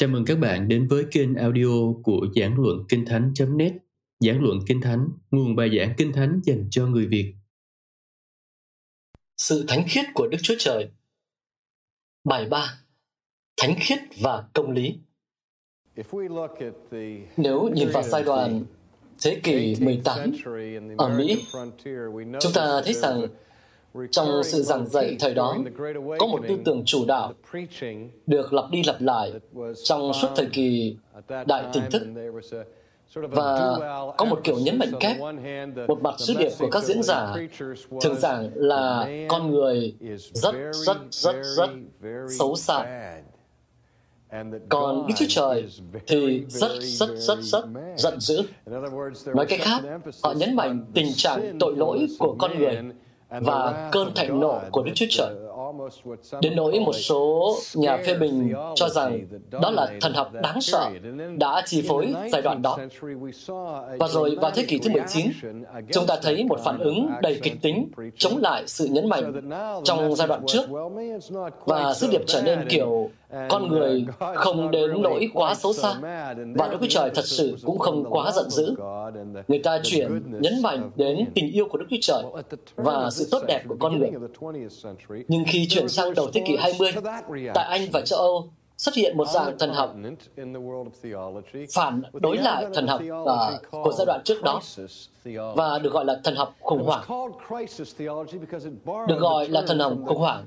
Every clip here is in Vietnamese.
Chào mừng các bạn đến với kênh audio của Giảng Luận Kinh Thánh.net Giảng Luận Kinh Thánh, nguồn bài giảng Kinh Thánh dành cho người Việt. Sự thánh khiết của Đức Chúa Trời. Bài 3 Thánh khiết và công lý. Nếu nhìn vào giai đoạn thế kỷ 18 ở Mỹ, chúng ta thấy rằng trong sự giảng dạy thời đó có một tư tưởng chủ đạo được lặp đi lặp lại trong suốt thời kỳ đại tỉnh thức. Và có một kiểu nhấn mạnh kép một mặt sứ điệp của các diễn giả thường giảng là con người rất rất rất rất xấu xa. Còn Đức Chúa Trời thì rất rất rất rất giận dữ. Nói cách khác, họ nhấn mạnh tình trạng tội lỗi của con người và cơn thạnh nộ của Đức Chúa Trời. Đến nỗi một số nhà phê bình cho rằng đó là thần học đáng sợ đã chi phối giai đoạn đó. Và rồi vào thế kỷ thứ 19, chúng ta thấy một phản ứng đầy kịch tính chống lại sự nhấn mạnh trong giai đoạn trước. Và sứ điệp trở nên kiểu con người không đến nỗi quá xấu xa. và Đức Chúa Trời thật sự cũng không quá giận dữ. Người ta chuyển nhấn mạnh đến tình yêu của Đức Chúa Trời và sự tốt đẹp của con người. Nhưng khi khi chuyển sang đầu thế kỷ 20, tại Anh và châu Âu xuất hiện một dạng thần học phản đối lại thần học uh, của giai đoạn trước đó và được gọi là thần học khủng hoảng. Được gọi là thần học khủng hoảng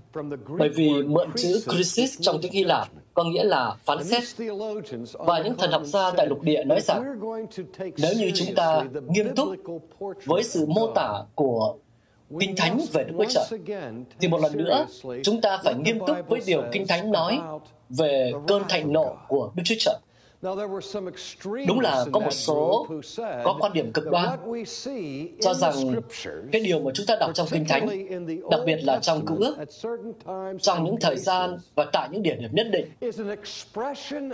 bởi vì mượn chữ crisis trong tiếng Hy Lạp có nghĩa là phán xét. Và những thần học gia tại lục địa nói rằng nếu như chúng ta nghiêm túc với sự mô tả của Kinh Thánh về Đức Chúa Trời, thì một lần nữa chúng ta phải nghiêm túc với điều Kinh Thánh nói về cơn thạnh nộ của Đức Chúa Trời. Đúng là có một số có quan điểm cực đoan cho rằng cái điều mà chúng ta đọc trong Kinh Thánh, đặc biệt là trong Cựu ước, trong những thời gian và tại những địa điểm nhất định,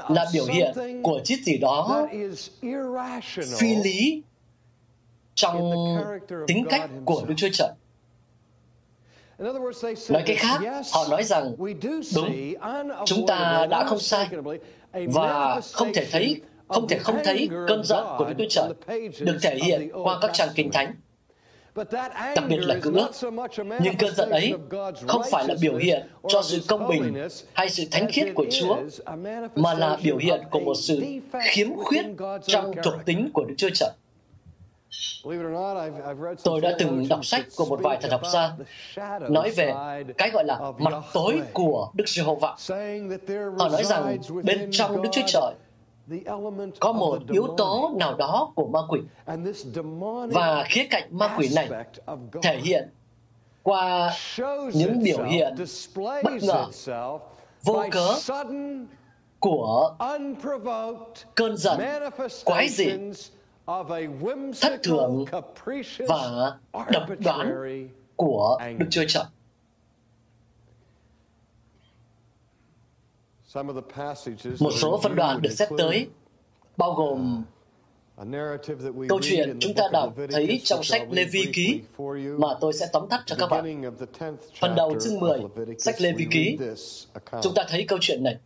là biểu hiện của chiếc gì đó phi lý trong tính cách của Đức Chúa Trời. Nói cách khác, họ nói rằng, đúng, chúng ta đã không sai, và không thể thấy không thể không thấy cơn giận của Đức Chúa Trời được thể hiện qua các trang kinh thánh. Đặc biệt là cựu ước. Nhưng cơn giận ấy không phải là biểu hiện cho sự công bình hay sự thánh khiết của Chúa, mà là biểu hiện của một sự khiếm khuyết trong thuộc tính của Đức Chúa Trời. Tôi đã từng đọc sách của một vài thần học gia nói về cái gọi là mặt tối của Đức Giê-hô-va. Họ nói rằng bên trong Đức Chúa Trời có một yếu tố nào đó của ma quỷ và khía cạnh ma quỷ này thể hiện qua những biểu hiện bất ngờ vô cớ của cơn giận quái dị thất thường và độc đoán của Đức Chúa Trời. Một số phân đoạn được xét tới bao gồm câu chuyện chúng ta đọc thấy trong sách Lê Vi Ký mà tôi sẽ tóm tắt cho các bạn. Phần đầu chương 10, sách Lê Vi Ký, chúng ta thấy câu chuyện này.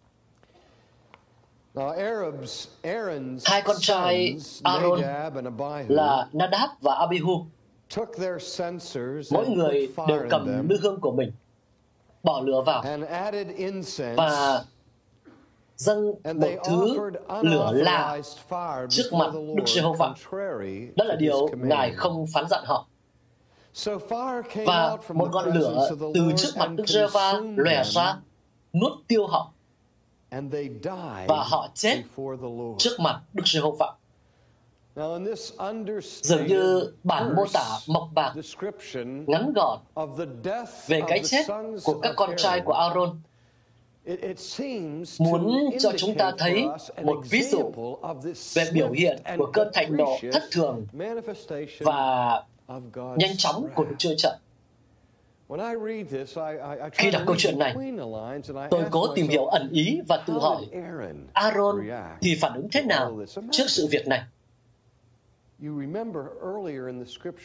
Hai con trai Aaron là Nadab và Abihu. Mỗi người đều cầm lư hương của mình, bỏ lửa vào và dâng một thứ lửa lạ trước mặt Đức Giê-hô-va. Đó là điều Ngài không phán dặn họ. Và một ngọn lửa từ trước mặt Đức Giê-hô-va lòe ra, nuốt tiêu họ và họ chết trước mặt Đức Giê-hô-va. Dường như bản mô tả mộc bạc ngắn gọn về cái chết của các con trai của Aaron muốn cho chúng ta thấy một ví dụ về biểu hiện của cơn thạnh nộ thất thường và nhanh chóng của Đức Chúa Trời. Khi đọc câu chuyện này, tôi cố tìm hiểu ẩn ý và tự hỏi Aaron thì phản ứng thế nào trước sự việc này.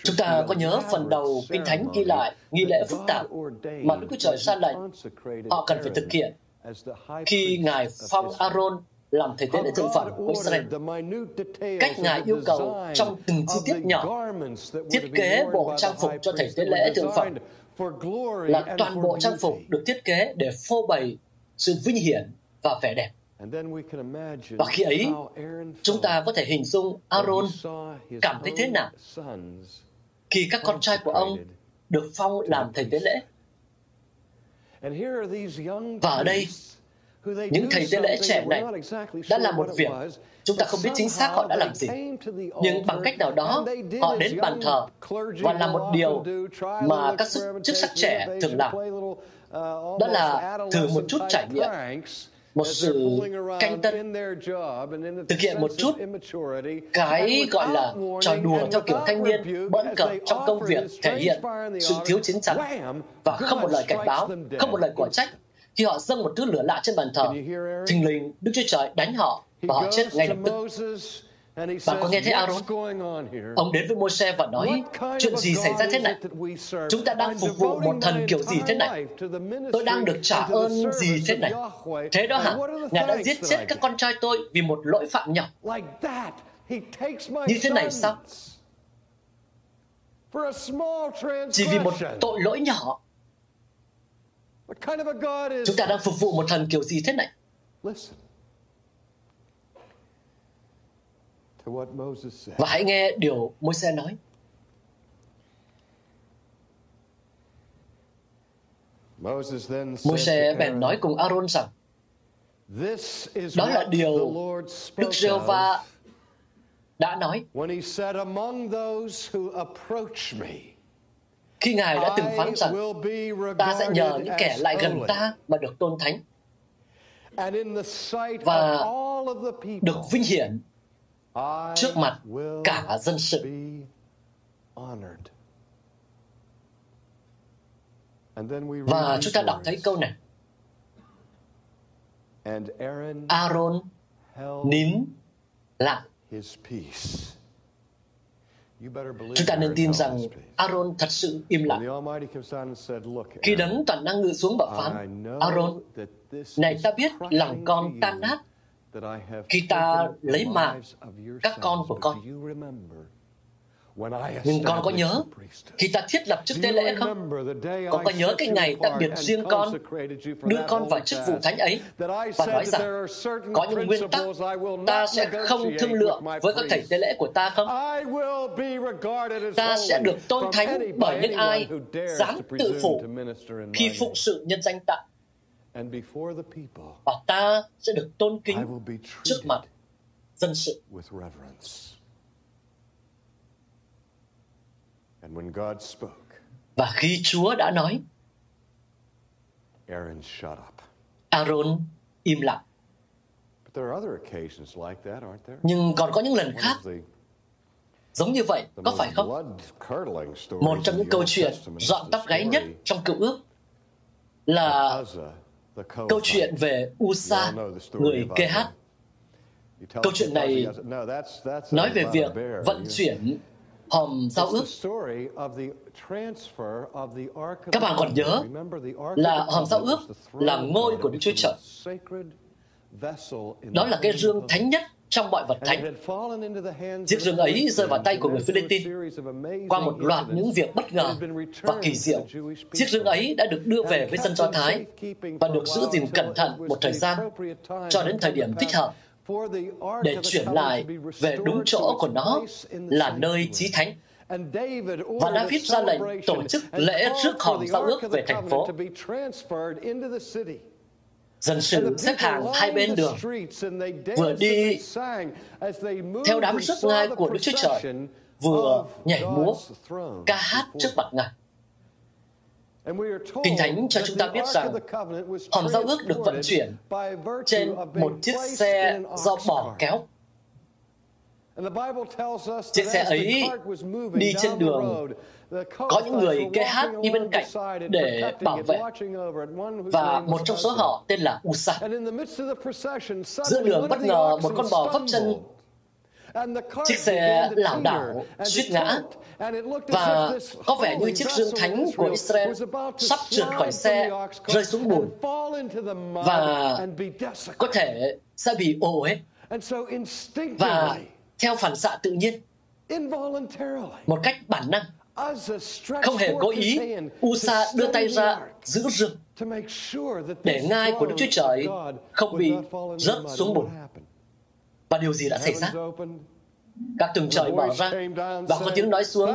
Chúng ta có nhớ phần đầu Kinh Thánh ghi lại nghi lễ phức tạp mà Đức Chúa Trời ra lệnh họ cần phải thực hiện. khi Ngài phong Aaron làm thầy tế lễ thượng phẩm của Israel. Cách Ngài yêu cầu trong từng chi tiết nhỏ thiết kế bộ trang phục cho thầy tế lễ thượng phẩm là toàn bộ trang phục được thiết kế để phô bày sự vinh hiển và vẻ đẹp. Và khi ấy, chúng ta có thể hình dung Aaron cảm thấy thế nào khi các con trai của ông được phong làm thầy tế lễ. Và ở đây, những thầy tế lễ trẻ này đã làm một việc. chúng ta không biết chính xác họ đã làm gì. nhưng bằng cách nào đó họ đến bàn thờ và làm một điều mà các chức sắc trẻ thường làm. đó là thử một chút trải nghiệm một sự canh tân thực hiện một chút cái gọi là trò đùa theo kiểu thanh niên bỡn cợt trong công việc thể hiện sự thiếu chín chắn và không một lời cảnh báo không một lời quả trách khi họ dâng một thứ lửa lạ trên bàn thờ thình lình đức chúa trời đánh họ và họ chết ngay lập tức bạn có nghe thấy Aaron? Ông đến với Môi-se và nói, chuyện gì xảy ra thế này? Chúng ta đang phục vụ một thần kiểu gì thế này? Tôi đang được trả ơn gì thế này? Thế đó hả? Ngài đã giết chết các con trai tôi vì một lỗi phạm nhỏ. Như thế này sao? Chỉ vì một tội lỗi nhỏ. Chúng ta đang phục vụ một thần kiểu gì thế này? Và hãy nghe điều Môi-se nói. Môi-se bèn nói cùng Aaron rằng đó là điều Đức Giê-hô-va đã nói khi Ngài đã từng phán rằng ta sẽ nhờ những kẻ lại gần ta mà được tôn thánh và được vinh hiển trước mặt cả dân sự. Và chúng ta đọc thấy câu này. Aaron nín lặng. Chúng ta nên tin rằng Aaron thật sự im lặng. Khi đấng toàn năng ngự xuống và phán, Aaron, này ta biết lòng con tan nát khi ta lấy mạng các con của con. Nhưng con có nhớ khi ta thiết lập chức tế lễ không? Con có nhớ cái ngày đặc biệt riêng con đưa con vào chức vụ thánh ấy và nói rằng có những nguyên tắc ta sẽ không thương lượng với các thầy tế lễ của ta không? Ta sẽ được tôn thánh bởi những ai dám tự phủ khi phụng sự nhân danh ta và ta sẽ được tôn kính trước mặt dân sự. Và khi Chúa đã nói, Aaron im lặng. Nhưng còn có những lần khác giống như vậy, có phải không? Một trong những câu chuyện dọn tóc gáy nhất trong cựu ước là câu chuyện về Usa, người hát. Câu chuyện này nói về việc vận chuyển hòm giao ước. Các bạn còn nhớ là hòm giao ước là ngôi của Đức Chúa Trời. Đó là cái rương thánh nhất trong mọi vật thánh. Chiếc rừng ấy rơi vào tay của người Philippines qua một loạt những việc bất ngờ và kỳ diệu. Chiếc rừng ấy đã được đưa về với dân Do Thái và được giữ gìn cẩn thận một thời gian cho đến thời điểm thích hợp để chuyển lại về đúng chỗ của nó là nơi chí thánh. Và David ra lệnh tổ chức lễ rước hòm giao ước về thành phố dân sự xếp hàng hai bên đường vừa đi theo đám rước ngai của Đức Chúa Trời vừa nhảy múa ca hát trước mặt Ngài. Kinh Thánh cho chúng ta biết rằng hòm giao ước được vận chuyển trên một chiếc xe do bò kéo. Chiếc xe ấy đi trên đường có những người kê hát đi bên cạnh để bảo vệ. và một trong số họ tên là Usa. Giữa đường bất ngờ một con bò vấp chân Chiếc xe lảo đảo, suýt ngã, và có vẻ như chiếc dương thánh của Israel sắp trượt khỏi xe, rơi xuống bùn, và có thể sẽ bị ồ hết. Và theo phản xạ tự nhiên, một cách bản năng, không hề cố ý, Usa đưa tay ra giữ rừng để ngai của Đức Chúa Trời không bị rớt xuống bùn. Và điều gì đã xảy ra? Các tầng trời mở ra và có tiếng nói xuống,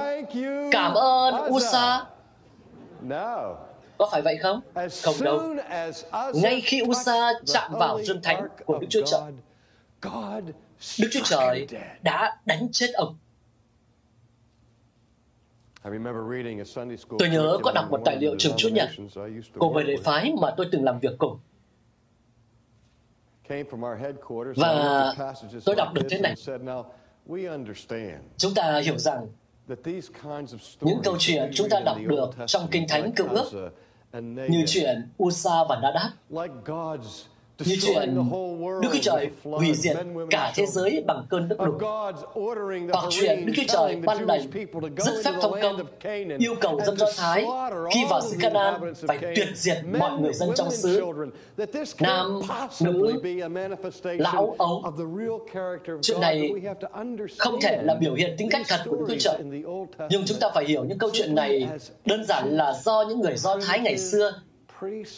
cảm ơn Usa. Có phải vậy không? Không đâu. Ngay khi Usa chạm vào rừng thánh của Đức Chúa Trời, Đức Chúa Trời đã đánh chết ông. Tôi nhớ có đọc một tài liệu trường Chúa Nhật của một đệ phái mà tôi từng làm việc cùng. Và tôi đọc được thế này. Chúng ta hiểu rằng những câu chuyện chúng ta đọc được trong Kinh Thánh Cựu Ước như chuyện Usa và Nadab như chuyện Đức Chúa Trời hủy diệt cả thế giới bằng cơn nước lụt, hoặc chuyện Đức Chúa Trời ban lệnh rất phép thông công yêu cầu dân Do Thái khi vào xứ Canaan phải tuyệt diệt mọi người dân trong xứ, nam, nữ, lão, ấu. Chuyện này không thể là biểu hiện tính cách thật của Đức Chúa Trời. Nhưng chúng ta phải hiểu những câu chuyện này đơn giản là do những người Do Thái ngày xưa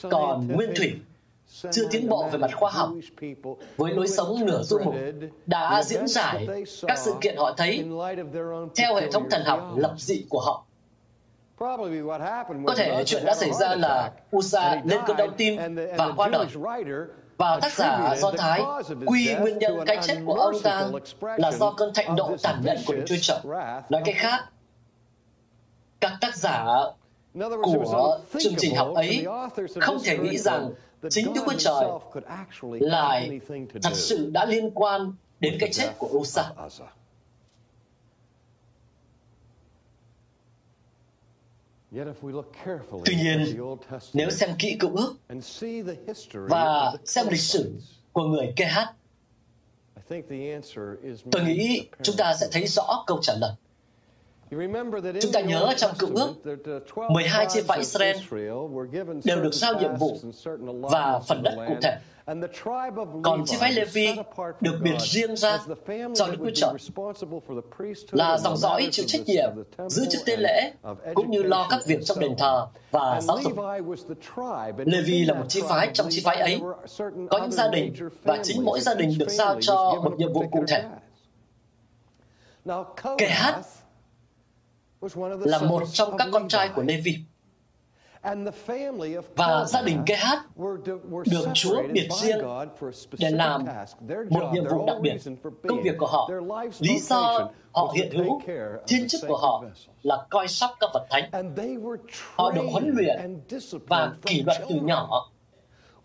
còn nguyên thủy chưa tiến bộ về mặt khoa học. Với lối sống nửa du mục đã diễn giải các sự kiện họ thấy theo hệ thống thần học lập dị của họ. Có thể chuyện đã xảy ra là Usa lên cơn đau tim và qua đời. Và tác giả Do Thái quy nguyên nhân cái chết của ông ta là do cơn thạnh nộ tàn nhẫn của Đức Chúa Trời. Nói cách khác, các tác giả của chương trình học ấy không thể nghĩ rằng chính Đức Chúa Trời lại thật sự đã liên quan đến cái chết của Usa. Tuy nhiên, nếu xem kỹ cựu ước và xem lịch sử của người hát, tôi nghĩ chúng ta sẽ thấy rõ câu trả lời. Chúng ta nhớ trong cựu ước, 12 chi phái Israel đều được giao nhiệm vụ và phần đất cụ thể. Còn chi phái Levi được biệt riêng ra cho Đức Chúa Trời là dòng dõi chịu trách nhiệm giữ chức tế lễ cũng như lo các việc trong đền thờ và giáo dục. Levi là một chi phái trong chi phái ấy. Có những gia đình và chính mỗi gia đình được giao cho một nhiệm vụ cụ thể. Kehat là một trong các con trai của Levi. Và gia đình Kehat được Chúa biệt riêng để làm một nhiệm vụ đặc biệt. Công việc của họ, lý do họ hiện hữu, thiên chức của họ là coi sóc các vật thánh. Họ được huấn luyện và kỷ luật từ nhỏ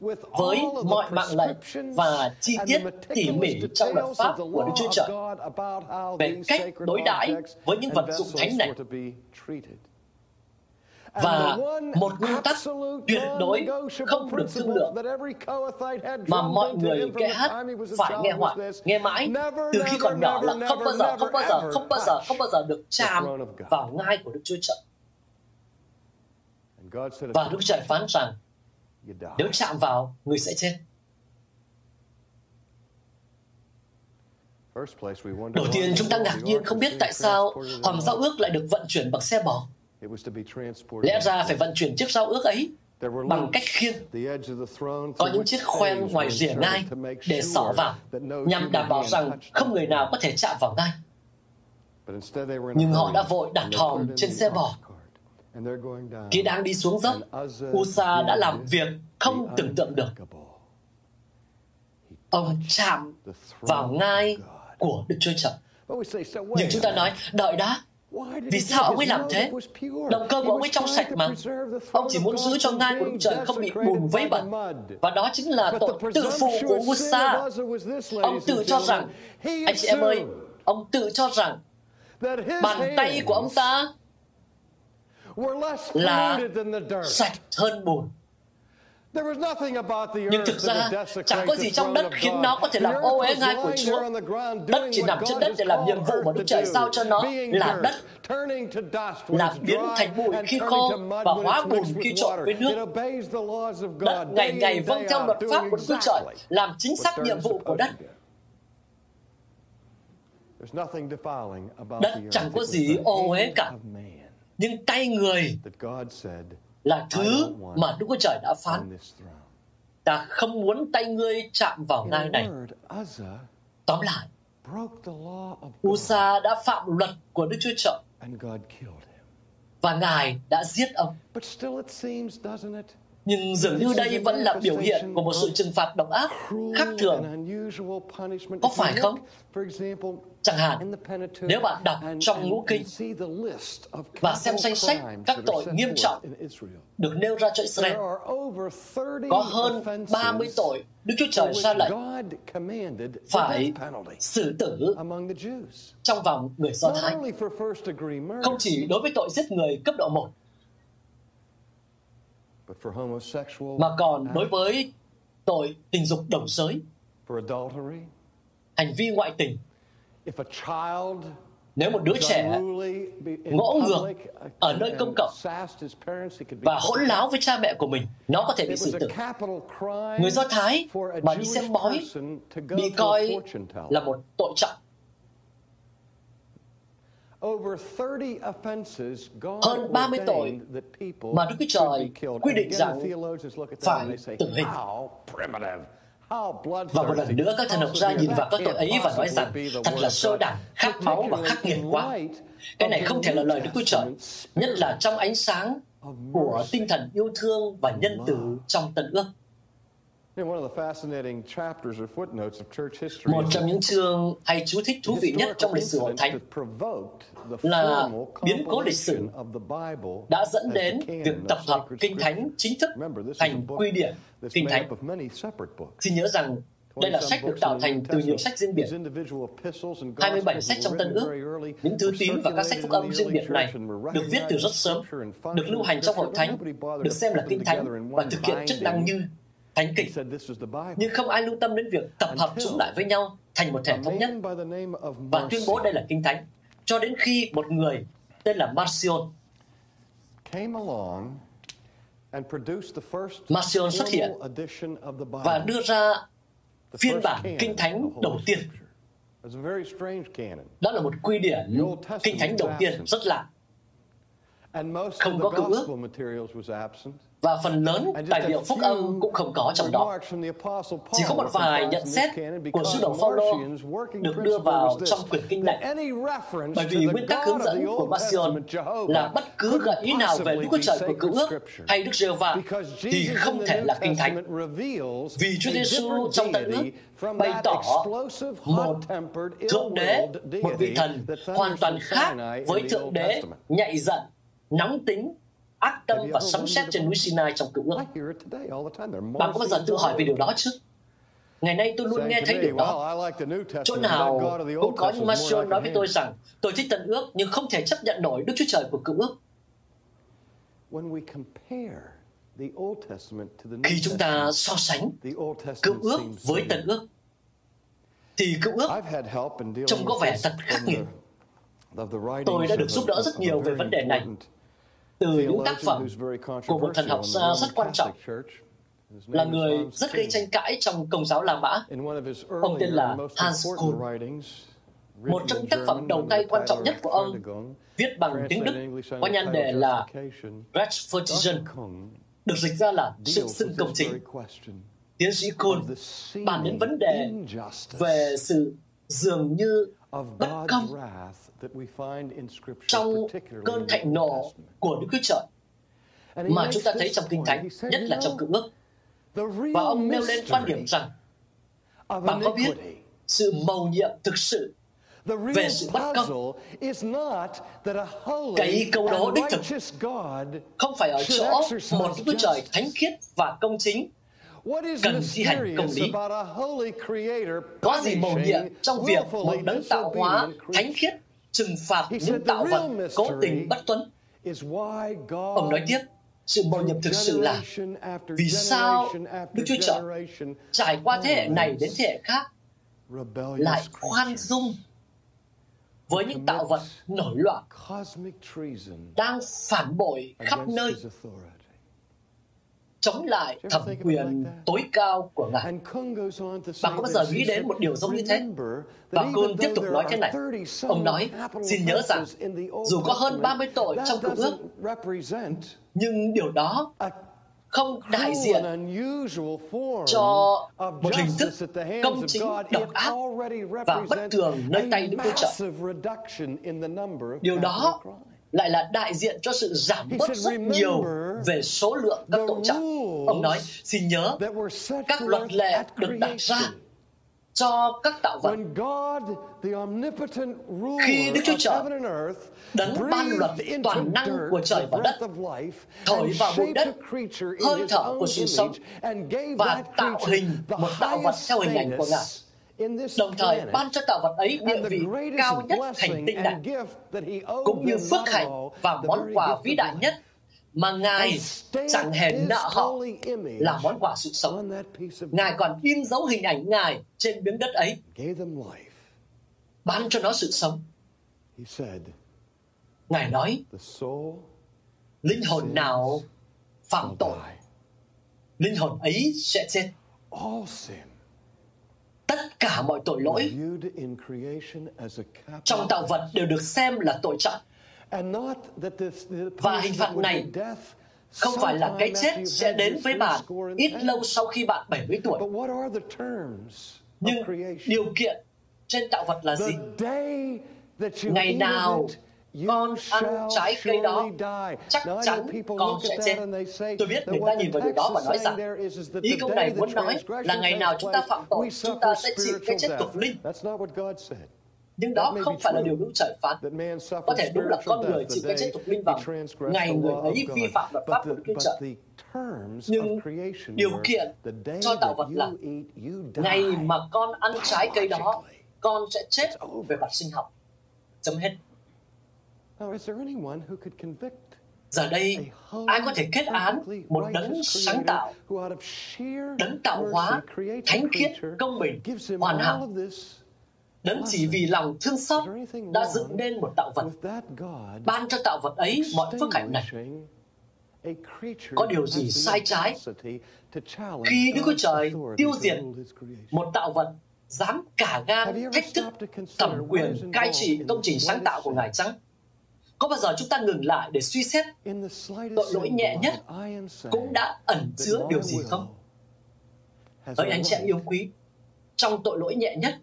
với mọi mạng lệnh và chi tiết tỉ mỉ trong luật pháp của Đức Chúa Trời về cách đối đãi với những vật dụng thánh này. Và một nguyên tắc tuyệt đối không được thương lượng mà mọi người kê hát phải nghe hoài, nghe mãi từ khi còn nhỏ là không bao giờ, không bao giờ, không bao giờ, không bao giờ được chạm vào ngai của Đức Chúa Trời. Và Đức Trời phán rằng nếu chạm vào, người sẽ chết. Đầu tiên, chúng ta ngạc nhiên không biết tại sao hòm giao ước lại được vận chuyển bằng xe bò. Lẽ ra phải vận chuyển chiếc giao ước ấy bằng cách khiêng. Có những chiếc khoen ngoài rìa ngai để xỏ vào, nhằm đảm bảo rằng không người nào có thể chạm vào ngai. Nhưng họ đã vội đặt hòm trên xe bò khi đang đi xuống dốc, Usa đã làm việc không tưởng tượng được. Ông chạm vào ngai của Đức Chúa Trời. Nhưng chúng ta nói, đợi đã, vì sao ông ấy làm thế? Động cơ của ông ấy trong sạch mà. Ông chỉ muốn giữ cho ngai của Đức Trời không bị bùn vấy bẩn. Và đó chính là tội tự phụ của Usa. Ông tự cho rằng, anh chị em ơi, ông tự cho rằng bàn tay của ông ta là sạch hơn bùn. Nhưng thực ra, chẳng có gì trong đất khiến nó có thể làm ô uế ngai của Chúa. Đất chỉ nằm trên đất để làm nhiệm vụ mà Đức Trời giao cho nó là đất, là biến thành bụi khi khô và hóa bùn khi trộn với nước. Đất ngày ngày vâng theo luật pháp của Đức Trời, làm chính xác nhiệm vụ của đất. Đất chẳng có gì ô uế cả. Nhưng tay người là thứ mà Đức Chúa Trời đã phán. Ta không muốn tay ngươi chạm vào ngai này. Tóm lại, Usa đã phạm luật của Đức Chúa Trời và Ngài đã giết ông. Nhưng dường như đây vẫn là biểu hiện của một sự trừng phạt độc ác, khác thường. Có phải không? Chẳng hạn, nếu bạn đọc trong ngũ kinh và xem danh sách các tội nghiêm trọng được nêu ra cho Israel, có hơn 30 tội Đức Chúa Trời ra lệnh phải xử tử trong vòng người Do Thái. Không chỉ đối với tội giết người cấp độ 1, mà còn đối với tội tình dục đồng giới, hành vi ngoại tình, nếu một đứa trẻ ngỗ ngược ở nơi công cộng và hỗn láo với cha mẹ của mình, nó có thể bị xử tử. Người Do Thái mà đi xem bói bị coi là một tội trọng. Hơn 30 tội mà Đức Chúa Trời quy định rằng phải tử hình. Và một lần nữa các thần học gia nhìn vào các tội ấy và nói rằng thật là sơ đẳng, khát máu và khắc nghiệt quá. Cái này không thể là lời Đức Chúa Trời, nhất là trong ánh sáng của tinh thần yêu thương và nhân từ trong Tân ước. Một trong những chương hay chú thích thú vị nhất trong lịch sử hội thánh là biến cố lịch sử đã dẫn đến việc tập hợp kinh thánh chính thức thành quy điển kinh thánh. Xin nhớ rằng đây là sách được tạo thành từ nhiều sách riêng biệt. 27 sách trong Tân ước, những thứ tín và các sách phúc âm riêng biệt này được viết từ rất sớm, được lưu hành trong hội thánh, được xem là kinh thánh và thực hiện chức năng như thánh kịch. Nhưng không ai lưu tâm đến việc tập hợp chúng lại với nhau thành một thể thống nhất và tuyên bố đây là kinh thánh. Cho đến khi một người tên là Marcion Marcion xuất hiện và đưa ra phiên bản kinh thánh đầu tiên. Đó là một quy điển kinh thánh đầu tiên rất lạ. Không có cựu ước và phần lớn tài liệu phúc âm cũng không có trong đó. Chỉ có một vài nhận xét của sứ đồ Phaolô được đưa vào trong quyển kinh này. Bởi vì nguyên tắc hướng dẫn của Marcion là bất cứ gợi ý nào về Đức Chúa Trời của cựu ước hay Đức giê va thì không thể là kinh thánh. Vì Chúa Giêsu trong tận ước bày tỏ một thượng đế, một vị thần hoàn toàn khác với thượng đế nhạy giận, nóng tính ác tâm và sấm sét trên núi Sinai trong cựu ước. Bạn có bao giờ tự hỏi về điều đó chứ? Ngày nay tôi luôn nghe thấy điều đó. Chỗ nào cũng có những Marshall nói với tôi rằng tôi thích tân ước nhưng không thể chấp nhận nổi Đức Chúa Trời của cựu ước. Khi chúng ta so sánh cựu ước với tân ước, thì cựu ước trông có vẻ thật khắc nghiệt. Tôi đã được giúp đỡ rất nhiều về vấn đề này từ những tác phẩm của một thần học gia rất quan trọng là người rất gây tranh cãi trong công giáo La Mã. Ông tên là Hans Kuhn. Một trong tác phẩm đầu tay quan trọng nhất của ông, viết bằng tiếng Đức, có nhan đề là Rechtfertigen, được dịch ra là sự xưng công chính. Tiến sĩ Kuhn bàn đến vấn đề về sự dường như bất công trong cơn thạnh nộ của Đức Chúa Trời mà chúng ta thấy trong Kinh Thánh, nhất là trong Cựu ước. Và ông nêu lên quan điểm rằng, bạn có biết sự mầu nhiệm thực sự về sự bất công. Cái câu đố đích thực không phải ở chỗ một Đức Chúa Trời thánh khiết và công chính cần thi hành công lý. Có gì mầu nhiệm trong việc một đấng tạo hóa thánh khiết trừng phạt những tạo vật cố tình bất tuân. Ông nói tiếp, sự mầu nhiệm thực sự là vì sao Đức Chúa Trời trải qua thế hệ này đến thế hệ khác lại khoan dung với những tạo vật nổi loạn đang phản bội khắp nơi chống lại thẩm quyền tối cao của Ngài. Bạn có bao giờ nghĩ đến một điều giống như thế? Và Côn tiếp tục nói thế này. Ông nói, xin nhớ rằng, dù có hơn 30 tội trong cựu ước, nhưng điều đó không đại diện cho một hình thức công chính độc ác và bất thường nơi tay Đức Chúa Trời. Điều đó lại là đại diện cho sự giảm bớt rất nhiều về số lượng các tội trạng. Ông nói, xin nhớ, các luật lệ được đặt ra cho các tạo vật. Khi Đức Chúa Trời đấng ban luật toàn năng của trời và đất thổi vào bụi đất hơi thở của sự sống và tạo hình một tạo vật theo hình ảnh của Ngài đồng thời ban cho tạo vật ấy địa vị cao nhất hành tinh này, cũng như phước hạnh và món quà vĩ đại nhất mà Ngài chẳng hề nợ họ là món quà sự sống. Ngài còn in dấu hình ảnh Ngài trên miếng đất ấy, ban cho nó sự sống. Ngài nói, linh hồn nào phạm tội, linh hồn ấy sẽ chết tất cả mọi tội lỗi trong tạo vật đều được xem là tội trọng. Và hình phạt này không phải là cái chết sẽ đến với bạn ít lâu sau khi bạn 70 tuổi. Nhưng điều kiện trên tạo vật là gì? Ngày nào con ăn trái cây đó chắc chắn con sẽ chết. Tôi biết người ta nhìn vào điều đó và nói rằng ý câu này muốn nói là ngày nào chúng ta phạm tội, chúng ta sẽ chịu cái chết tục linh. Nhưng đó không phải là điều Đức Trời phán. Có thể đúng là con người chịu cái chết tục linh vào ngày người ấy vi phạm luật pháp của Đức Trời. Nhưng điều kiện cho tạo vật là ngày mà con ăn trái cây đó, con sẽ chết về mặt sinh học. Chấm hết. Giờ đây, ai có thể kết án một đấng sáng tạo, đấng tạo hóa, thánh khiết, công bình, hoàn hảo, đấng chỉ vì lòng thương xót đã dựng nên một tạo vật, ban cho tạo vật ấy mọi phước hạnh này. Có điều gì sai trái khi Đức Chúa Trời tiêu diệt một tạo vật dám cả gan thách thức thẩm quyền cai trị công trình sáng tạo của Ngài chăng? Có bao giờ chúng ta ngừng lại để suy xét tội lỗi nhẹ nhất cũng đã ẩn chứa điều gì không? Hỡi anh chị em yêu quý, trong tội lỗi nhẹ nhất,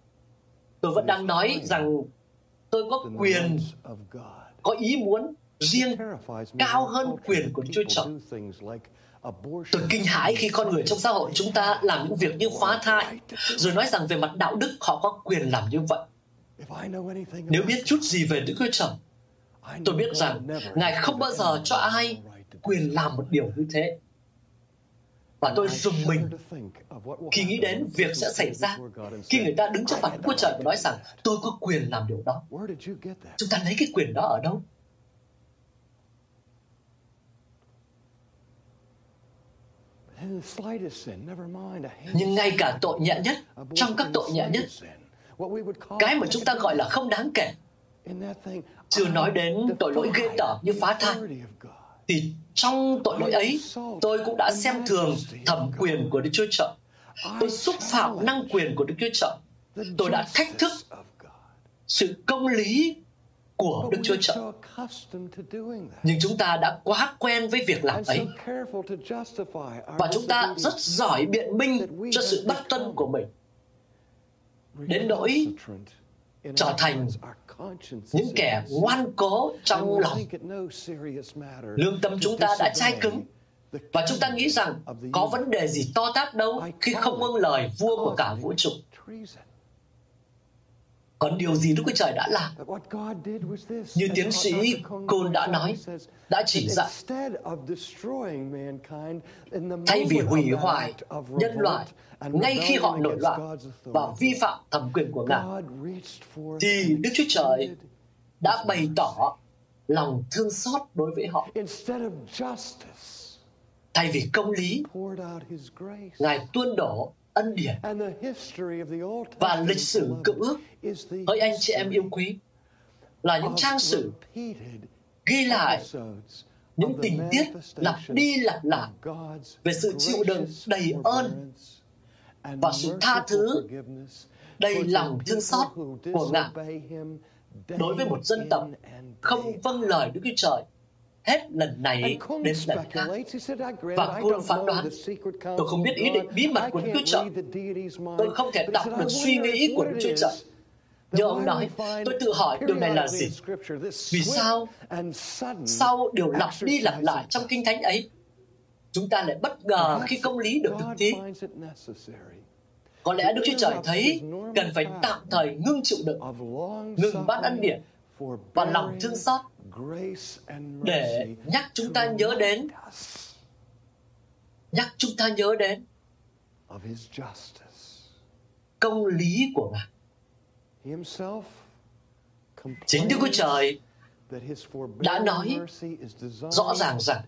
tôi vẫn đang nói rằng tôi có quyền, có ý muốn riêng cao hơn quyền của Chúa Trời. Tôi kinh hãi khi con người trong xã hội chúng ta làm những việc như phá thai, rồi nói rằng về mặt đạo đức họ có quyền làm như vậy. Nếu biết chút gì về Đức Chúa Trời, Tôi biết rằng Ngài không bao giờ cho ai quyền làm một điều như thế. Và tôi dùng mình khi nghĩ đến việc sẽ xảy ra khi người ta đứng trước mặt Chúa Trời và nói rằng tôi có quyền làm điều đó. Chúng ta lấy cái quyền đó ở đâu? Nhưng ngay cả tội nhẹ nhất, trong các tội nhẹ nhất, cái mà chúng ta gọi là không đáng kể, chưa nói đến tội lỗi ghê tởm như phá thai thì trong tội lỗi ấy tôi cũng đã xem thường thẩm quyền của Đức Chúa Trời. Tôi xúc phạm năng quyền của Đức Chúa Trời. Tôi đã thách thức sự công lý của Đức Chúa Trời. Nhưng chúng ta đã quá quen với việc làm ấy. Và chúng ta rất giỏi biện minh cho sự bất tuân của mình. Đến nỗi trở thành những kẻ ngoan cố trong lòng. Lương tâm chúng ta đã chai cứng và chúng ta nghĩ rằng có vấn đề gì to tát đâu khi không ngưng lời vua của cả vũ trụ. Còn điều gì Đức Chúa Trời đã làm? Như tiến sĩ Cole đã nói, đã chỉ ra, thay vì hủy hoại nhân loại ngay khi họ nổi loạn và vi phạm thẩm quyền của Ngài, thì Đức Chúa Trời đã bày tỏ lòng thương xót đối với họ. Thay vì công lý, Ngài tuôn đổ ân điển. Và lịch sử cựu ước hỡi anh chị em yêu quý là những trang sử ghi lại những tình tiết lặp đi lặp lại về sự chịu đựng đầy ơn và sự tha thứ đầy lòng thương xót của Ngài đối với một dân tộc không vâng lời Đức Chúa Trời hết lần này đến lần khác. Và cô phán đoán, tôi không biết ý định bí mật của Đức Chúa Trời. Tôi không thể đọc được suy nghĩ của Đức Chúa Trời. Như ông nói, tôi tự hỏi điều này là gì? Vì sao sau điều lặp đi lặp lại trong Kinh Thánh ấy, chúng ta lại bất ngờ khi công lý được thực thi? Có lẽ Đức Chúa Trời thấy cần phải tạm thời ngưng chịu đựng, ngừng ban ân điển và lòng thương xót để nhắc chúng ta nhớ đến. nhắc chúng ta nhớ đến. Công lý của Ngài. Chính Đức Chúa Trời đã nói rõ ràng rằng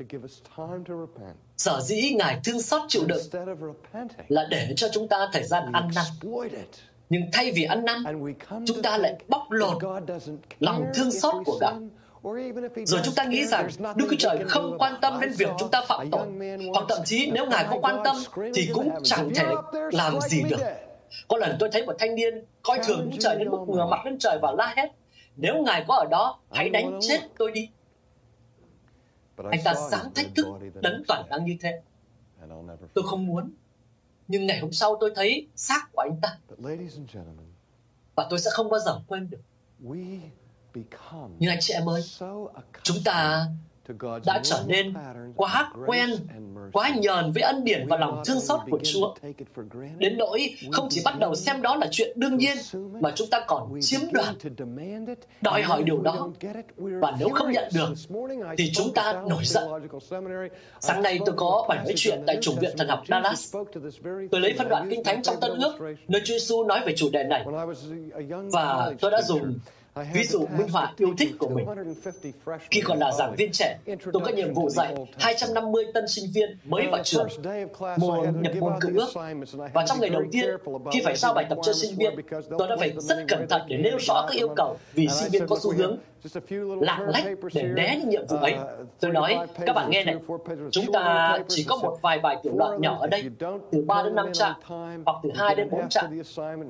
sở dĩ Ngài thương xót chịu đựng là để cho chúng ta thời gian ăn năn. Nhưng thay vì ăn năn, chúng ta lại bóc lột lòng thương xót của Ngài rồi chúng ta nghĩ rằng Đức Chúa Trời không quan tâm đến việc chúng ta phạm tội. Hoặc thậm chí nếu Ngài có quan tâm thì cũng chẳng thể làm gì được. Có lần tôi thấy một thanh niên coi thường Đức Trời đến mức ngửa mặt lên trời và la hét. Nếu Ngài có ở đó, hãy đánh chết tôi đi. Anh ta dám thách thức đấng toàn năng như thế. Tôi không muốn. Nhưng ngày hôm sau tôi thấy xác của anh ta. Và tôi sẽ không bao giờ quên được. Nhưng anh chị em ơi, chúng ta đã trở nên quá quen, quá nhờn với ân điển và lòng thương xót của Chúa. Đến nỗi không chỉ bắt đầu xem đó là chuyện đương nhiên, mà chúng ta còn chiếm đoạt, đòi hỏi điều đó. Và nếu không nhận được, thì chúng ta nổi giận. Sáng nay tôi có bài nói chuyện tại Chủng viện Thần học Dallas. Tôi lấy phân đoạn Kinh Thánh trong Tân ước, nơi Chúa Giêsu nói về chủ đề này. Và tôi đã dùng Ví dụ minh họa yêu thích của mình. Khi còn là giảng viên trẻ, tôi có nhiệm vụ dạy 250 tân sinh viên mới vào trường mùa nhập môn cựu ước. Và trong ngày đầu tiên, khi phải giao bài tập cho sinh viên, tôi đã phải rất cẩn thận để nêu rõ các yêu cầu vì sinh viên có xu hướng lạng lách để né những nhiệm vụ ấy. Tôi nói, các bạn nghe này, chúng ta chỉ có một vài bài tiểu luận nhỏ ở đây, từ 3 đến 5 trang, hoặc từ 2 đến 4 trang.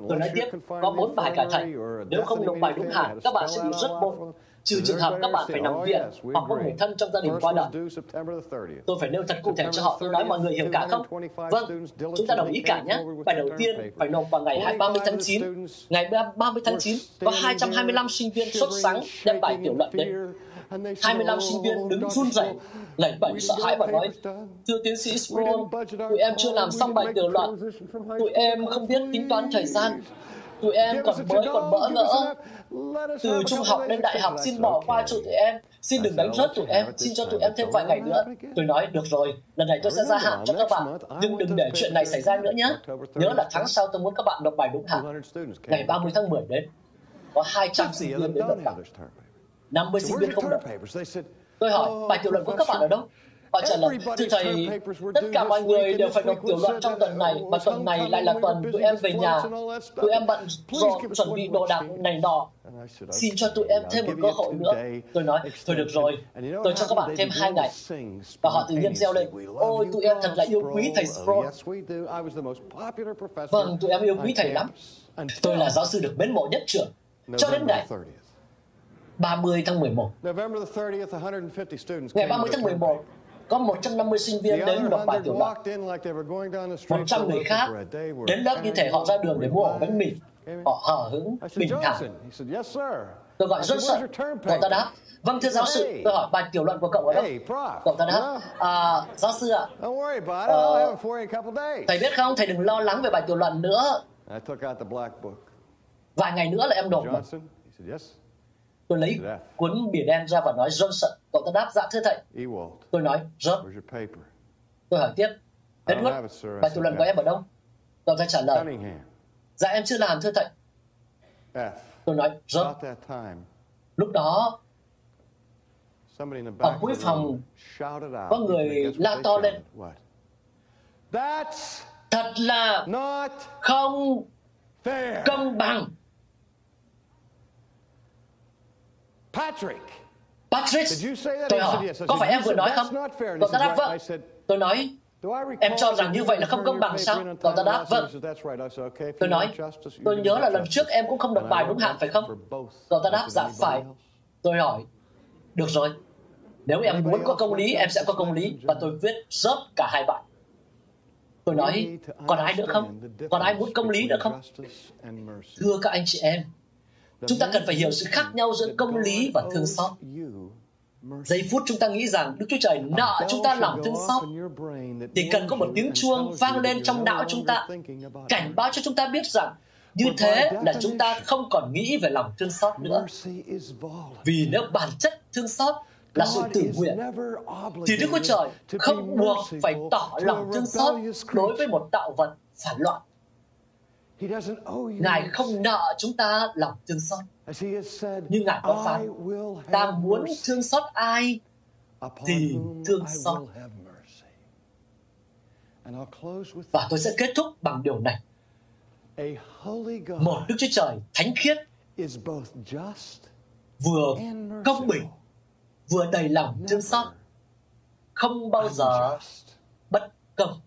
Tôi nói tiếp, có 4 bài cải thành. Nếu không nộp bài đúng hạn, các bạn sẽ bị rớt môn trừ trường hợp các bạn phải nằm viện hoặc có người thân trong gia đình qua đời. Tôi phải nêu thật cụ thể cho họ, tôi nói mọi người hiểu cả không? Vâng, chúng ta đồng ý cả nhé. Bài đầu tiên phải nộp vào ngày 30 tháng 9. Ngày 30 tháng 9 có 225 sinh viên xuất sáng đem bài tiểu luận đến. 25 sinh viên đứng run rẩy, lẩy bẩy sợ hãi và nói, Thưa tiến sĩ Sproul, tụi em chưa làm xong bài tiểu luận. Tụi em không biết tính toán thời gian tụi em còn mới còn bỡ ngỡ từ trung học đến đại học xin bỏ qua cho tụi em xin đừng đánh rớt tụi em xin cho tụi em thêm vài ngày nữa. Tôi nói được rồi lần này tôi sẽ gia hạn cho các bạn nhưng đừng để chuyện này xảy ra nữa nhé nhớ là tháng sau tôi muốn các bạn nộp bài đúng hạn. Ngày 30 tháng 10 đến có 200 sinh viên đến nộp bài 50 sinh viên không nộp. tôi hỏi bài tiểu luận của các bạn ở đâu Họ trả lời, thưa thầy, tất cả mọi người đều phải nộp tiểu luận trong tuần này, mà tuần này lại là tuần tụi em về nhà. Tụi em bận rộn chuẩn bị đồ đạc này nọ. Xin cho tụi em thêm một cơ hội nữa. Tôi nói, thôi được rồi, tôi cho các bạn thêm hai ngày. Và họ tự nhiên reo lên, ôi tụi em thật là yêu quý thầy Sproul. Vâng, tụi em yêu quý thầy lắm. Tôi là giáo sư được mến mộ nhất trường. Cho đến ngày 30 tháng 11. Ngày 30 tháng 11, có 150 sinh viên đến nộp bài tiểu luận. 100 người khác đến lớp như thể họ ra đường để mua ổ bánh mì. Họ hở hứng, bình thản. Tôi gọi sợ. Cậu ta đáp, Vâng thưa giáo sư, tôi hỏi bài tiểu luận của cậu ở đâu? Cậu ta đáp, à, giáo sư ạ, ờ, thầy biết không, thầy đừng lo lắng về bài tiểu luận nữa. Vài ngày nữa là em nộp. Tôi lấy cuốn bìa đen ra và nói Johnson. Cậu ta đáp dạ thưa thầy. Tôi nói rớt. Tôi hỏi tiếp. Edward, bài tiểu luận của em ở đâu? Cậu ta trả lời. Dạ em chưa làm thưa thầy. Tôi nói rớt. Lúc đó Ở cuối phòng, có người la to lên. Thật là không công bằng. Patrick, Patrick, tôi hỏi, có phải em vừa nói không? Cậu ta đáp vâng. Tôi nói, Em cho rằng như vậy là không công bằng sao? Cậu ta đáp, vâng. Tôi nói, tôi nhớ là lần trước em cũng không đọc bài đúng hạn phải không? Cậu ta đáp, dạ phải. Tôi hỏi, được rồi. Nếu em muốn có công lý, em sẽ có công lý. Và tôi viết rớt cả hai bài. Tôi nói, còn ai nữa không? Còn ai muốn công lý nữa không? Thưa các anh chị em, chúng ta cần phải hiểu sự khác nhau giữa công lý và thương xót. Giây phút chúng ta nghĩ rằng Đức Chúa Trời nợ chúng ta lòng thương xót thì cần có một tiếng chuông vang lên trong não chúng ta cảnh báo cho chúng ta biết rằng như thế là chúng ta không còn nghĩ về lòng thương xót nữa. Vì nếu bản chất thương xót là sự tự nguyện, thì Đức Chúa Trời không buộc phải tỏ lòng thương xót đối với một tạo vật phản loạn. Ngài không nợ chúng ta lòng thương xót. Như Ngài có phán, ta muốn thương xót ai thì thương xót. Và tôi sẽ kết thúc bằng điều này. Một Đức Chúa Trời thánh khiết vừa công bình vừa đầy lòng thương xót không bao giờ bất công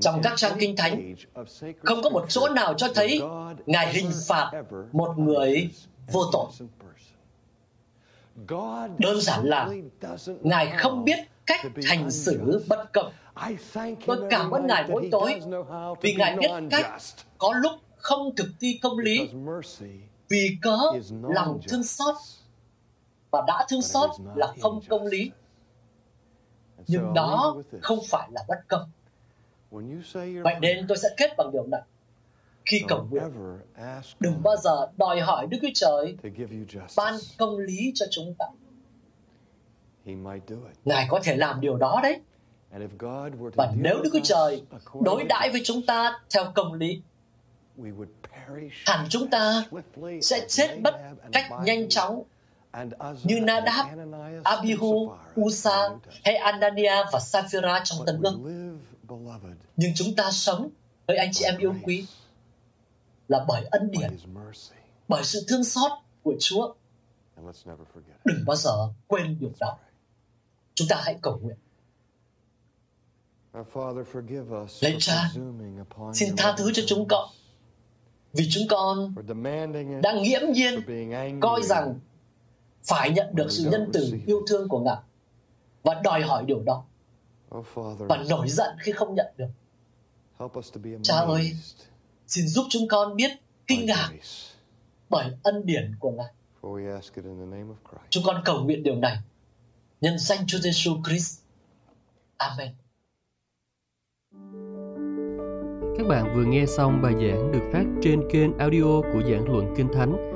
trong các trang kinh thánh, không có một chỗ nào cho thấy Ngài hình phạt một người vô tội. Đơn giản là Ngài không biết cách hành xử bất công. Tôi cảm ơn Ngài mỗi tối vì Ngài biết cách có lúc không thực thi công lý vì cớ lòng thương xót. và đã thương xót là không công lý nhưng đó không phải là bất công. Vậy nên tôi sẽ kết bằng điều này. Khi cầu nguyện, đừng bao giờ đòi hỏi Đức Chúa Trời ban công lý cho chúng ta. Ngài có thể làm điều đó đấy. Và nếu Đức Chúa Trời đối đãi với chúng ta theo công lý, hẳn chúng ta sẽ chết bất cách nhanh chóng như Nadab, Abihu, Usa hay Anania và Sapphira trong Tân Ước. Nhưng chúng ta sống với anh chị em yêu quý là bởi ân điển, bởi sự thương xót của Chúa. Đừng bao giờ quên điều đó. Chúng ta hãy cầu nguyện. Lạy cha, xin tha thứ cho chúng con vì chúng con đã nghiễm nhiên coi rằng phải nhận được sự nhân từ yêu thương của Ngài và đòi hỏi điều đó và nổi giận khi không nhận được. Cha ơi, xin giúp chúng con biết kinh ngạc bởi ân điển của Ngài. Chúng con cầu nguyện điều này nhân danh Chúa Giêsu Christ. Amen. Các bạn vừa nghe xong bài giảng được phát trên kênh audio của giảng luận Kinh Thánh